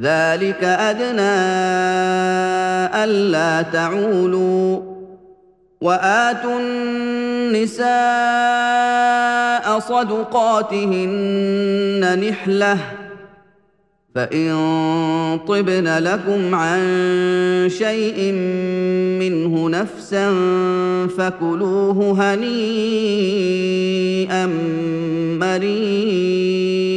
ذلك أدنى ألا تعولوا وآتوا النساء صدقاتهن نحلة فإن طبن لكم عن شيء منه نفسا فكلوه هنيئا مريئا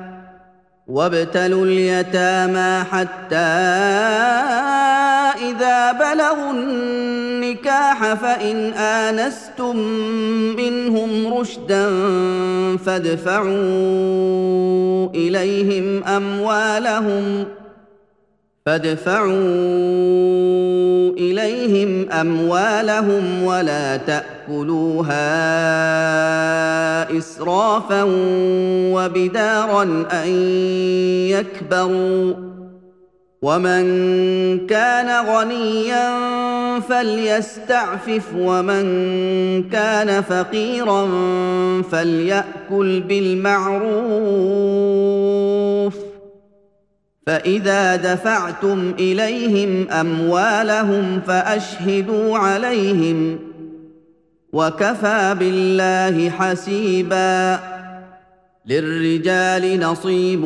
وابتلوا اليتامى حتى إذا بلغوا النكاح فإن آنستم منهم رشدا فادفعوا إليهم أموالهم فادفعوا إليهم أموالهم ولا تأكلوها إسرافا وبدارا أن يكبروا ومن كان غنيا فليستعفف ومن كان فقيرا فليأكل بالمعروف فإذا دفعتم إليهم أموالهم فأشهدوا عليهم وكفى بالله حسيبا للرجال نصيب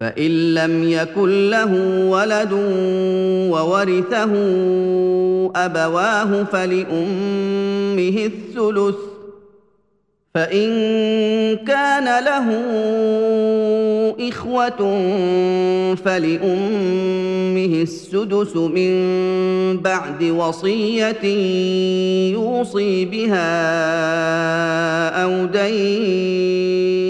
فإن لم يكن له ولد وورثه أبواه فلأمه الثلث فإن كان له إخوة فلأمه السدس من بعد وصية يوصي بها أو دين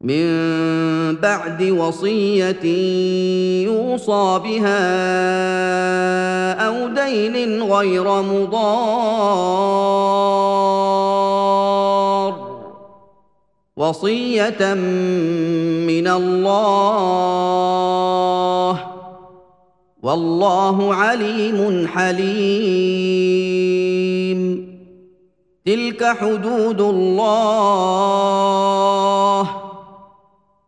من بعد وصية يوصى بها أو دين غير مضار. وصية من الله. والله عليم حليم. تلك حدود الله.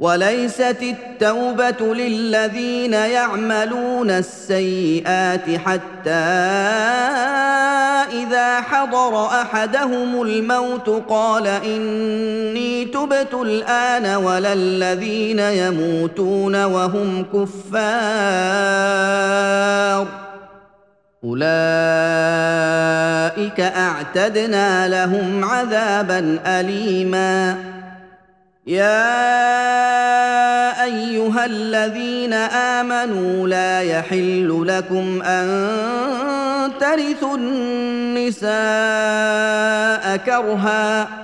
وليست التوبه للذين يعملون السيئات حتى اذا حضر احدهم الموت قال اني تبت الان ولا الذين يموتون وهم كفار اولئك اعتدنا لهم عذابا اليما يا أيها الذين آمنوا لا يحل لكم أن ترثوا النساء كرها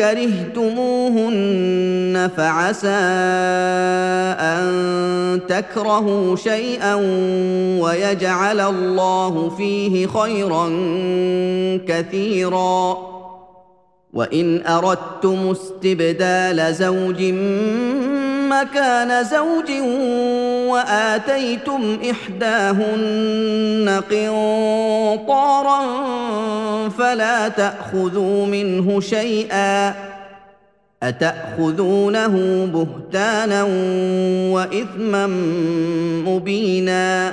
كرهتموهن فعسى أن تكرهوا شيئا ويجعل الله فيه خيرا كثيرا. وإن أردتم استبدال زوج مكان زوج وآتيتم إحداهن قنطارا فلا تأخذوا منه شيئا أتأخذونه بهتانا وإثما مبينا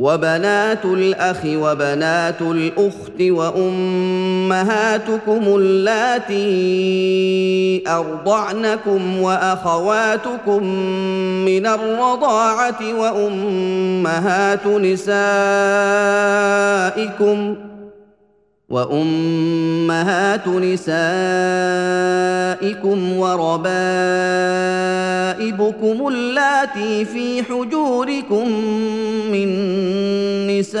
وبنات الأخ وبنات الأخت وأمهاتكم اللاتي أرضعنكم وأخواتكم من الرضاعة وأمهات نسائكم وأمهات نسائكم وربائبكم اللاتي في حجوركم من نسائكم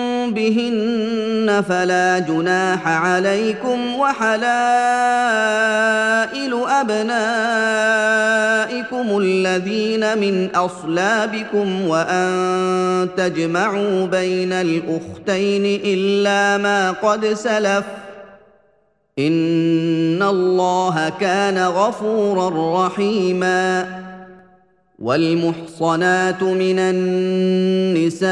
بهن فلا جناح عليكم وحلائل أبنائكم الذين من أصلابكم وأن تجمعوا بين الأختين إلا ما قد سلف إن الله كان غفورا رحيما والمحصنات من النساء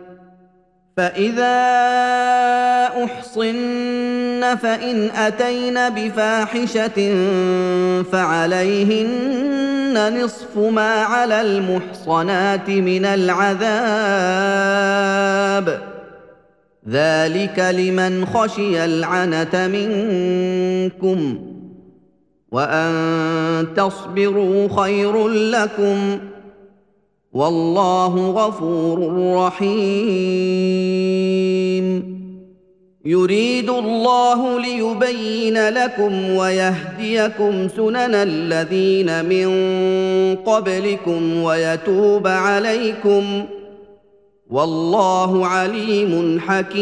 فإذا أحصن فإن أتين بفاحشة فعليهن نصف ما على المحصنات من العذاب. ذلك لمن خشي العنت منكم وأن تصبروا خير لكم. والله غفور رحيم. يريد الله ليبين لكم ويهديكم سنن الذين من قبلكم ويتوب عليكم ۖ. والله عليم حكيم.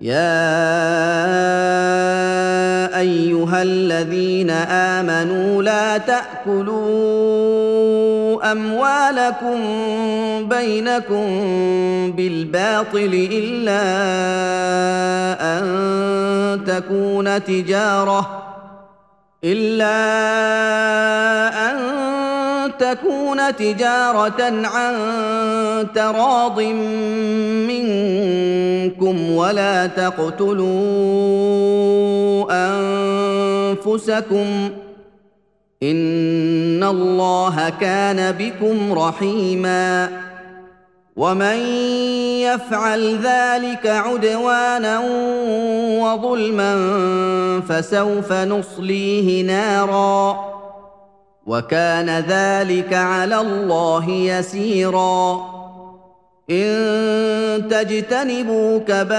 يا ايها الذين امنوا لا تاكلوا اموالكم بينكم بالباطل الا ان تكون تجاره الا ان تكون تجارة عن تراض منكم ولا تقتلوا أنفسكم إن الله كان بكم رحيما ومن يفعل ذلك عدوانا وظلما فسوف نصليه نارا وكان ذلك على الله يسيرا. إن تجتنبوا كبائر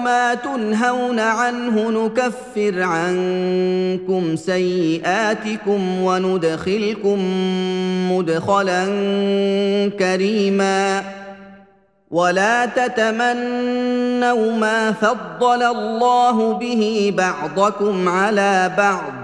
ما تنهون عنه نكفر عنكم سيئاتكم وندخلكم مدخلا كريما. ولا تتمنوا ما فضل الله به بعضكم على بعض.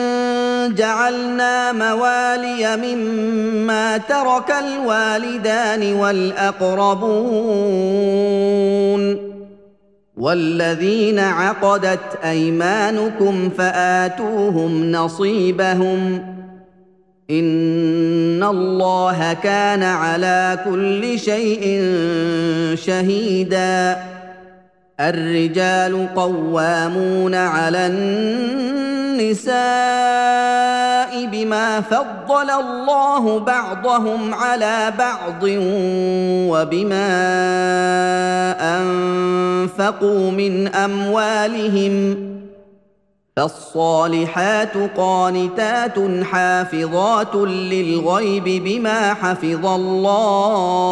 جعلنا موالي مما ترك الوالدان والأقربون والذين عقدت أيمانكم فآتوهم نصيبهم إن الله كان على كل شيء شهيدا الرجال قوامون على النساء بما فضل الله بعضهم على بعض وبما أنفقوا من أموالهم فالصالحات قانتات حافظات للغيب بما حفظ الله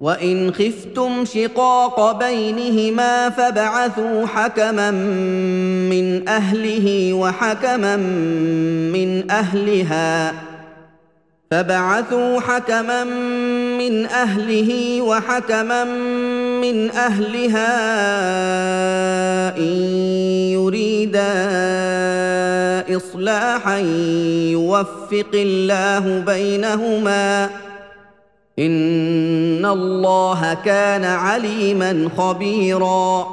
وان خفتم شقاق بينهما فابعثوا حكما من اهله وحكما من اهلها فبعثوا حكما من اهله وحكما من اهلها ان يريدا اصلاحا يوفق الله بينهما ان الله كان عليما خبيرا.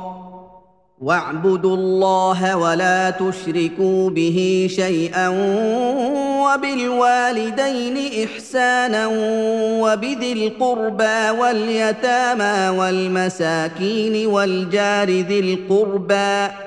واعبدوا الله ولا تشركوا به شيئا وبالوالدين احسانا وبذي القربى واليتامى والمساكين والجار ذي القربى.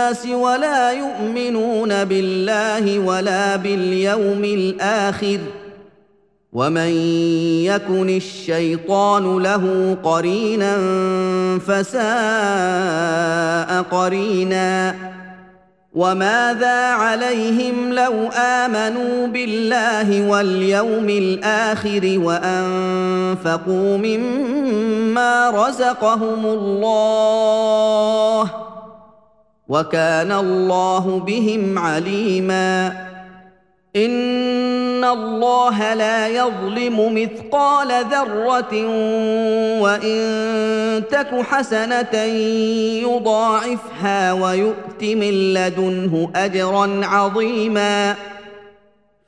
الناس ولا يؤمنون بالله ولا باليوم الآخر ومن يكن الشيطان له قرينا فساء قرينا وماذا عليهم لو آمنوا بالله واليوم الآخر وأنفقوا مما رزقهم الله وكان الله بهم عليما. إن الله لا يظلم مثقال ذرة وإن تك حسنة يضاعفها ويؤت من لدنه أجرا عظيما.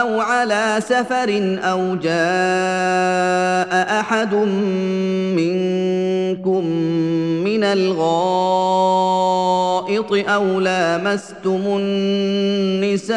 أو على سفر أو جاء أحد منكم من الغائط أو لامستم النساء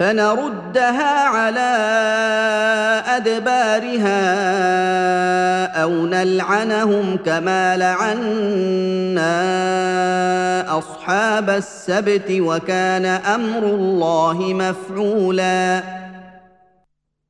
فنردها على أدبارها أو نلعنهم كما لعنا أصحاب السبت وكان أمر الله مفعولا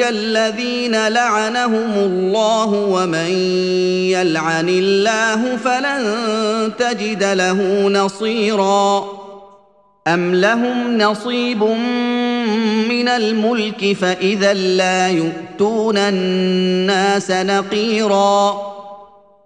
الذين لعنهم الله ومن يلعن الله فلن تجد له نصيرا أم لهم نصيب من الملك فإذا لا يؤتون الناس نقيرا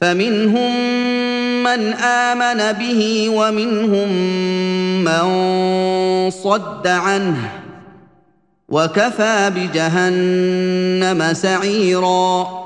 فمنهم من آمن به ومنهم من صد عنه وكفى بجهنم سعيرا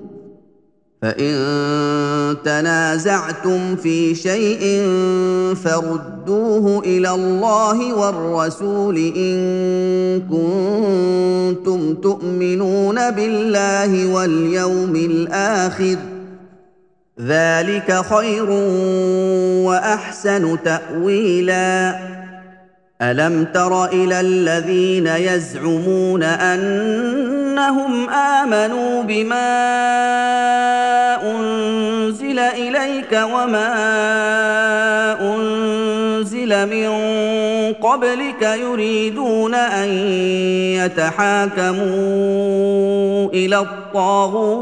فإن تنازعتم في شيء فردوه إلى الله والرسول إن كنتم تؤمنون بالله واليوم الآخر ذلك خير وأحسن تأويلا. ألم تر إلى الذين يزعمون أنهم آمنوا بما اليك وما أنزل من قبلك يريدون أن يتحاكموا إلى الطاغوت.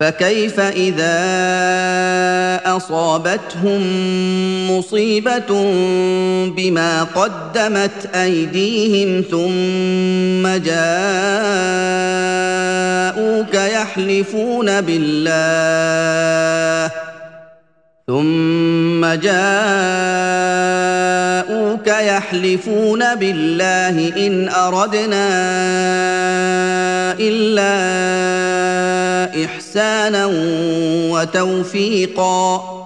فكيف إذا أصابتهم مصيبة بما قدمت أيديهم ثم جاءوك يحلفون بالله ثم جاءوك يحلفون بالله إن أردنا إلا إحسانا وتوفيقا.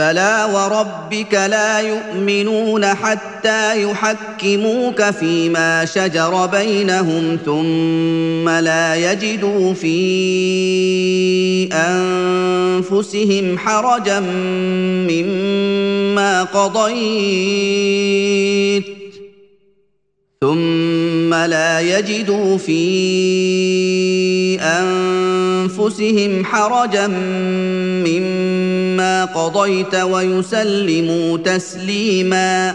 فلا وربك لا يؤمنون حتى يحكموك فيما شجر بينهم ثم لا يجدوا في أنفسهم حرجا مما قضيت. ثم لا يجدوا في أنفسهم حرجا مما قضيت ويسلموا تسليما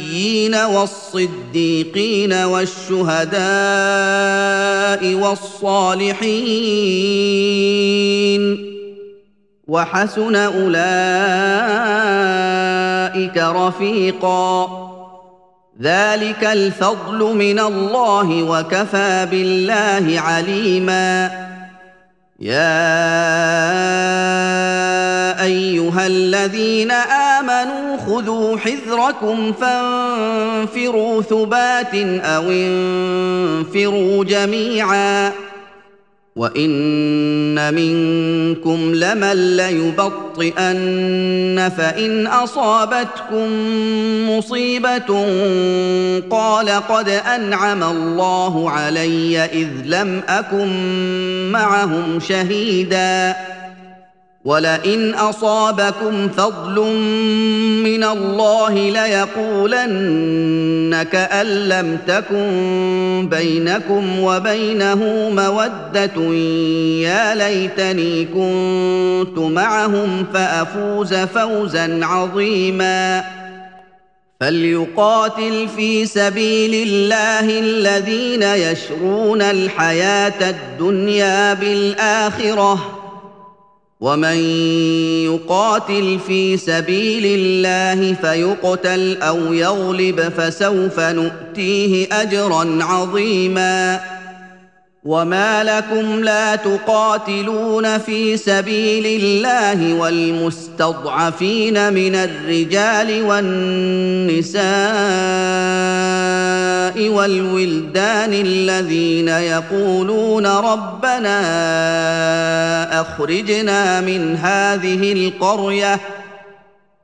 النبيين والصديقين والشهداء والصالحين وحسن أولئك رفيقا ذلك الفضل من الله وكفى بالله عليما يا أيها الذين آمنوا خذوا حذركم فانفروا ثبات أو انفروا جميعا وإن منكم لمن ليبطئن فإن أصابتكم مصيبة قال قد أنعم الله علي إذ لم أكن معهم شهيدا ولئن أصابكم فضل من الله ليقولن كأن لم تكن بينكم وبينه مودة يا ليتني كنت معهم فأفوز فوزا عظيما. فليقاتل في سبيل الله الذين يشرون الحياة الدنيا بالآخرة. ومن يقاتل في سبيل الله فيقتل أو يغلب فسوف نؤتيه اجرا عظيما وما لكم لا تقاتلون في سبيل الله والمستضعفين من الرجال والنساء والولدان الذين يقولون ربنا اخرجنا من هذه القريه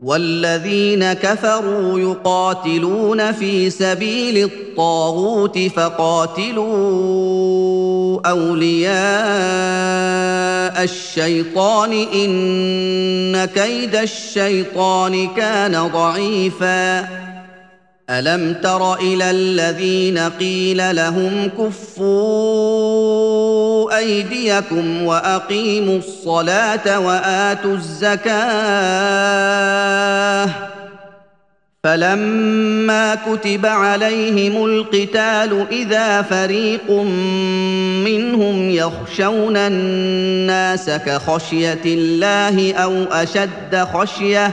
والذين كفروا يقاتلون في سبيل الطاغوت فقاتلوا اولياء الشيطان ان كيد الشيطان كان ضعيفا الم تر إلى الذين قيل لهم كفوا أيديكم وأقيموا الصلاة وآتوا الزكاة. فلما كتب عليهم القتال إذا فريق منهم يخشون الناس كخشية الله أو أشد خشية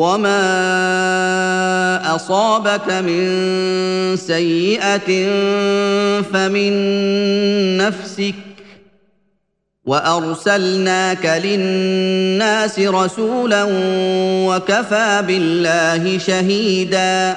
وما اصابك من سيئه فمن نفسك وارسلناك للناس رسولا وكفى بالله شهيدا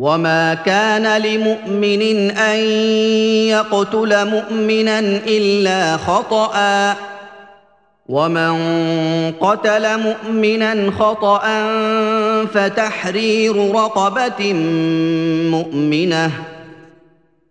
وما كان لمؤمن ان يقتل مؤمنا الا خطأ ومن قتل مؤمنا خطأ فتحرير رقبة مؤمنه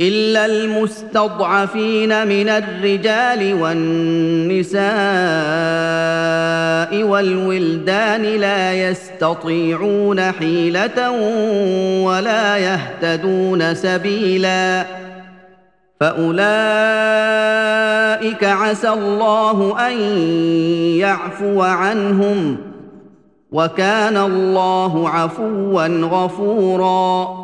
إلا المستضعفين من الرجال والنساء والولدان لا يستطيعون حيلة ولا يهتدون سبيلا. فأولئك عسى الله أن يعفو عنهم. وكان الله عفوا غفورا.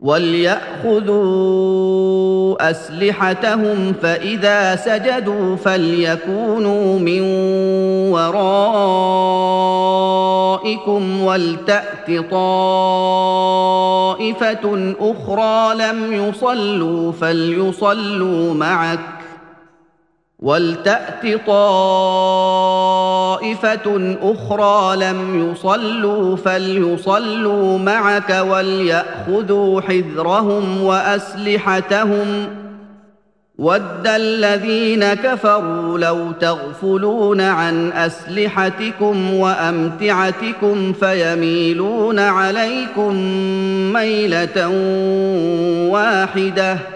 ولياخذوا اسلحتهم فاذا سجدوا فليكونوا من ورائكم ولتات طائفه أخرى لم يصلوا فليصلوا معك ولتات طائفه أخرى لم يصلوا فليصلوا معك ولياخذوا حذرهم واسلحتهم ود الذين كفروا لو تغفلون عن اسلحتكم وامتعتكم فيميلون عليكم ميله واحدة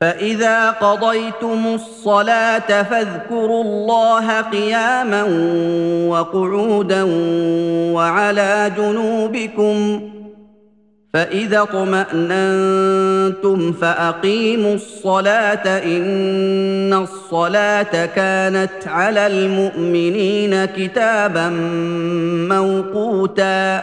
فإذا قضيتم الصلاة فاذكروا الله قياما وقعودا وعلى جنوبكم فإذا اطمأننتم فأقيموا الصلاة إن الصلاة كانت على المؤمنين كتابا موقوتا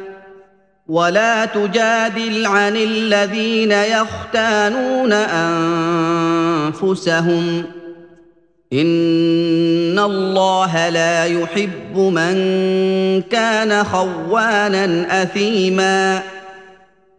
ولا تجادل عن الذين يختانون أنفسهم. إن الله لا يحب من كان خوانا أثيما.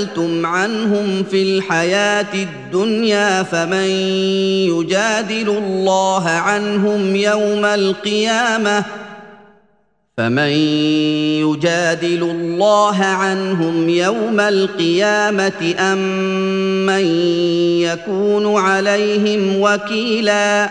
جادلتم عنهم في الحياة الدنيا فمن يجادل الله عنهم يوم القيامة فمن يجادل الله عنهم يوم القيامة أم من يكون عليهم وكيلا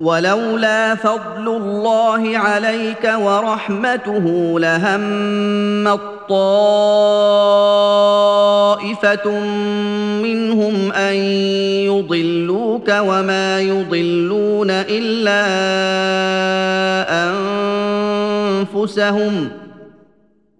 ولولا فضل الله عليك ورحمته لهم طائفه منهم أن يضلوك وما يضلون إلا أنفسهم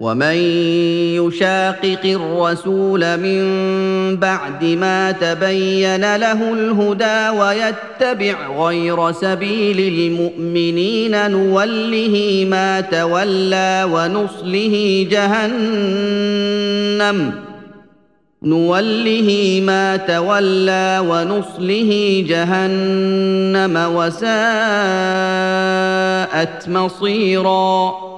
ومن يشاقق الرسول من بعد ما تبين له الهدى ويتبع غير سبيل المؤمنين نوله ما تولى ونصله جهنم نوله ما تولى ونصله جهنم وساءت مصيرًا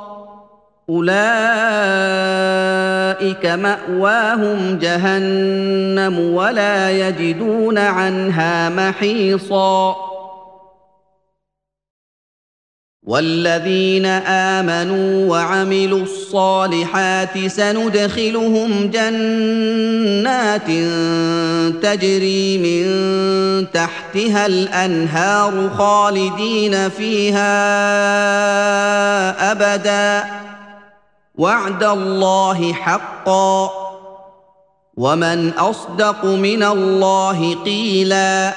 أولئك مأواهم جهنم ولا يجدون عنها محيصا. والذين آمنوا وعملوا الصالحات سندخلهم جنات تجري من تحتها الأنهار خالدين فيها أبدا. وعد الله حقا ومن أصدق من الله قيلا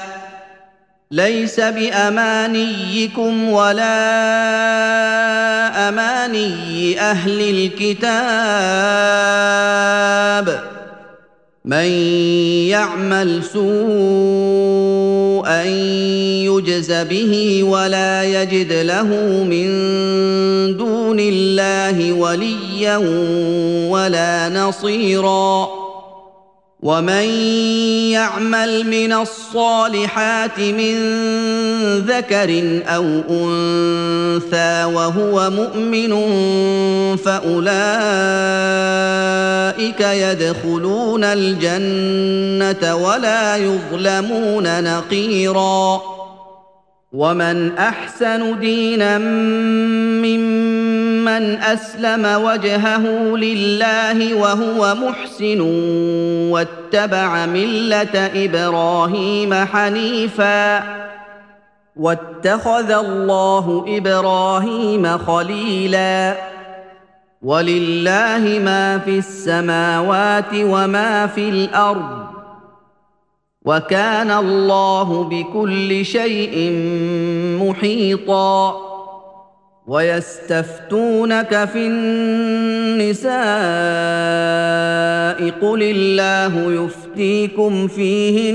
ليس بأمانيكم ولا أماني أهل الكتاب من يعمل سوءا يجز به ولا يجد له من دون الله وليا ولا نصيرا ومن يعمل من الصالحات من ذكر أو أنثى وهو مؤمن فأولئك يدخلون الجنة ولا يظلمون نقيرا ومن أحسن دينا ممن من اسلم وجهه لله وهو محسن واتبع مله إبراهيم حنيفا واتخذ الله إبراهيم خليلا ولله ما في السماوات وما في الأرض وكان الله بكل شيء محيطا ويستفتونك في النساء قل الله يفتيكم فيهن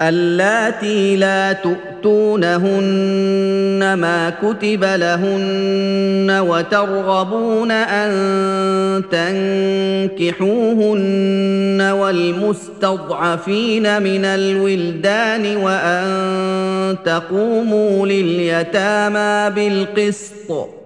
اللاتي لا تؤتونهن ما كتب لهن وترغبون أن تنكحوهن والمستضعفين من الولدان وأن تقوموا لليتامى بالقسط.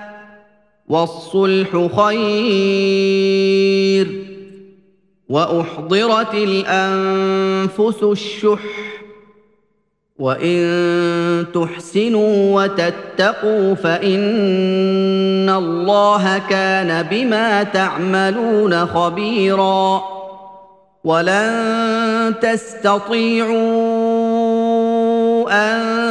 والصلح خير وأحضرت الأنفس الشح وإن تحسنوا وتتقوا فإن الله كان بما تعملون خبيرا ولن تستطيعوا أن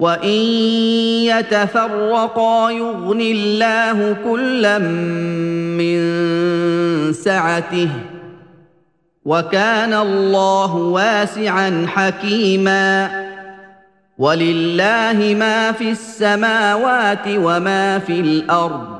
وان يتفرقا يغن الله كلا من سعته وكان الله واسعا حكيما ولله ما في السماوات وما في الأرض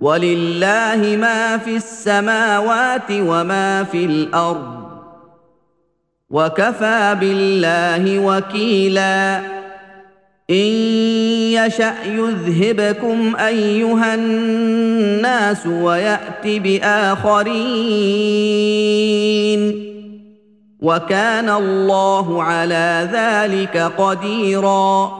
ولله ما في السماوات وما في الأرض وكفى بالله وكيلا إن يشأ يذهبكم أيها الناس ويأت بآخرين وكان الله على ذلك قديرا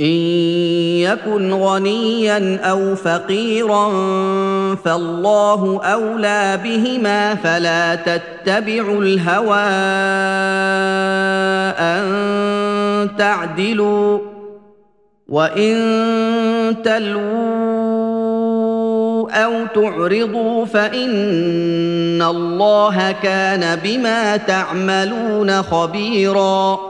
إن يكن غنيا أو فقيرا فالله أولى بهما فلا تتبعوا الهوى أن تعدلوا وإن تلووا أو تعرضوا فإن الله كان بما تعملون خبيرا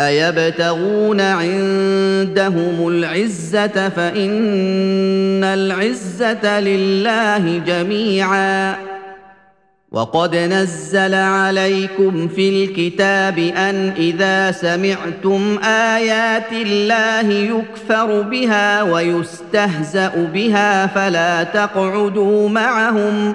أيبتغون عندهم العزة فإن العزة لله جميعا. وقد نزل عليكم في الكتاب أن إذا سمعتم آيات الله يكفر بها ويستهزأ بها فلا تقعدوا معهم.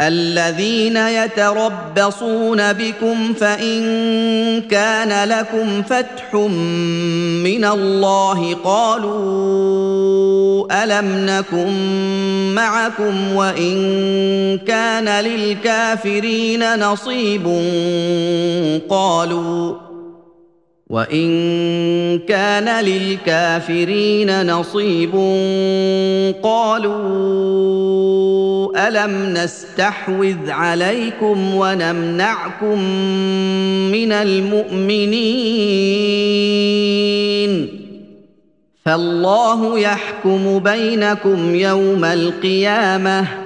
الذين يتربصون بكم فإن كان لكم فتح من الله قالوا ألم نكن معكم وإن كان للكافرين نصيب قالوا وان كان للكافرين نصيب قالوا الم نستحوذ عليكم ونمنعكم من المؤمنين فالله يحكم بينكم يوم القيامه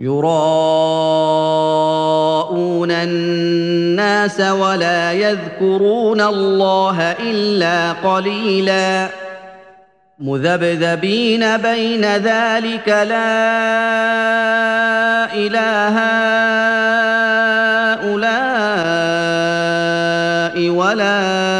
يراءون الناس ولا يذكرون الله إلا قليلا. مذبذبين بين ذلك لا إله هؤلاء ولا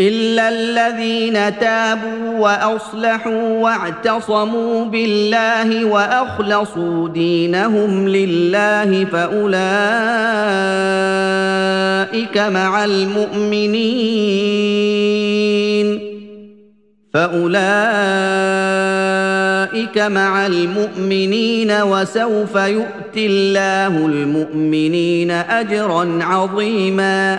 الا الذين تابوا واصلحوا واعتصموا بالله واخلصوا دينهم لله فاولئك مع المؤمنين فاولئك مع المؤمنين وسوف يؤتي الله المؤمنين اجرا عظيما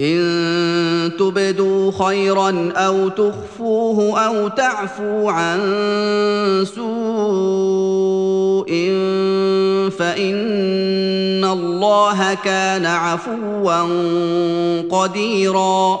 إن تبدوا خيرا أو تخفوه أو تعفوا عن سوء فإن الله كان عفوا قديرا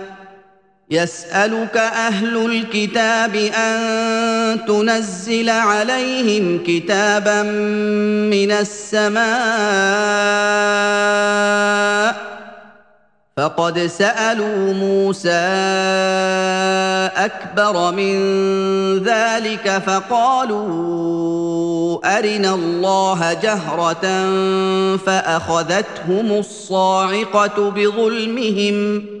يسألك أهل الكتاب أن تنزل عليهم كتابا من السماء. فقد سألوا موسى أكبر من ذلك فقالوا أرنا الله جهرة فأخذتهم الصاعقة بظلمهم.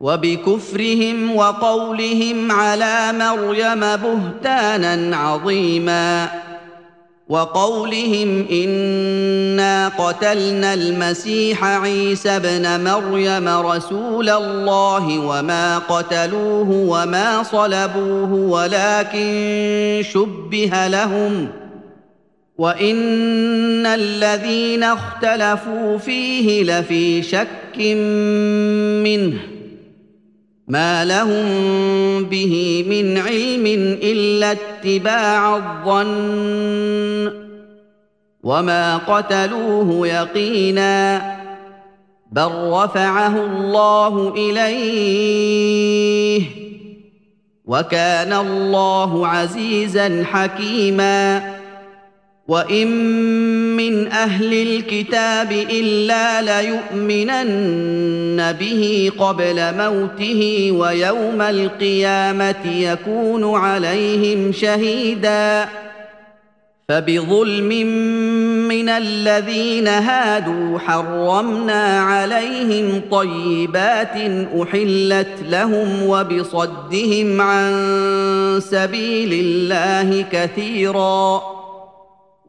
وبكفرهم وقولهم على مريم بهتانا عظيما وقولهم إنا قتلنا المسيح عيسى ابن مريم رسول الله وما قتلوه وما صلبوه ولكن شبه لهم وإن الذين اختلفوا فيه لفي شك منه ما لهم به من علم الا اتباع الظن وما قتلوه يقينا بل رفعه الله اليه وكان الله عزيزا حكيما وان من أهل الكتاب الا ليؤمنن به قبل موته ويوم القيامه يكون عليهم شهيدا فبظلم من الذين هادوا حرمنا عليهم طيبات احلت لهم وبصدهم عن سبيل الله كثيرا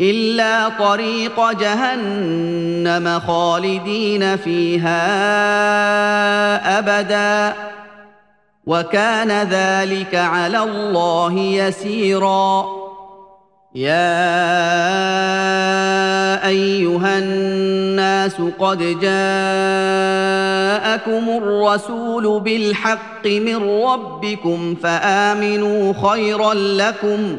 إلا طريق جهنم خالدين فيها أبدا. وكان ذلك على الله يسيرا. يا أيها الناس قد جاءكم الرسول بالحق من ربكم فآمنوا خيرا لكم.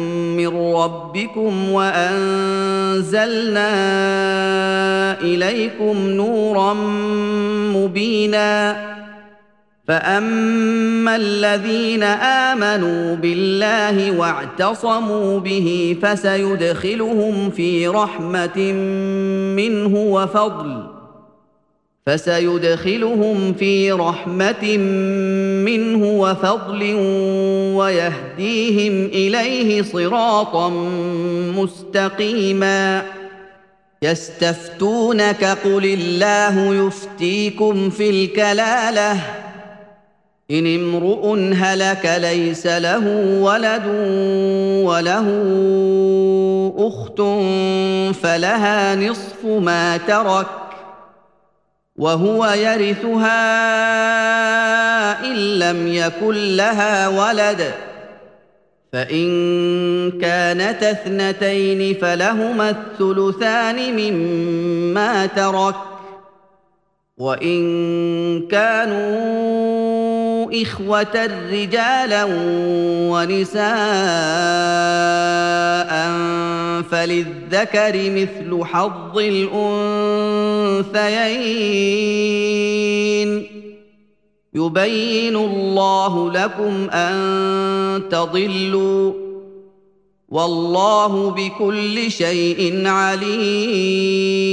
من ربكم وأنزلنا إليكم نورا مبينا. فأما الذين آمنوا بالله واعتصموا به فسيدخلهم في رحمة منه وفضل. فسيدخلهم في رحمة منه وفضل ويهديهم إليه صراطا مستقيما. يستفتونك قل الله يفتيكم في الكلالة. إن امرؤ هلك ليس له ولد وله أخت فلها نصف ما ترك. وهو يرثها إن لم يكن لها ولد. فإن كانت اثنتين فلهما الثلثان مما ترك. وإن كانوا إخوة رجالا ونساء فللذكر مثل حظ الانثيين يبين الله لكم ان تضلوا والله بكل شيء عليم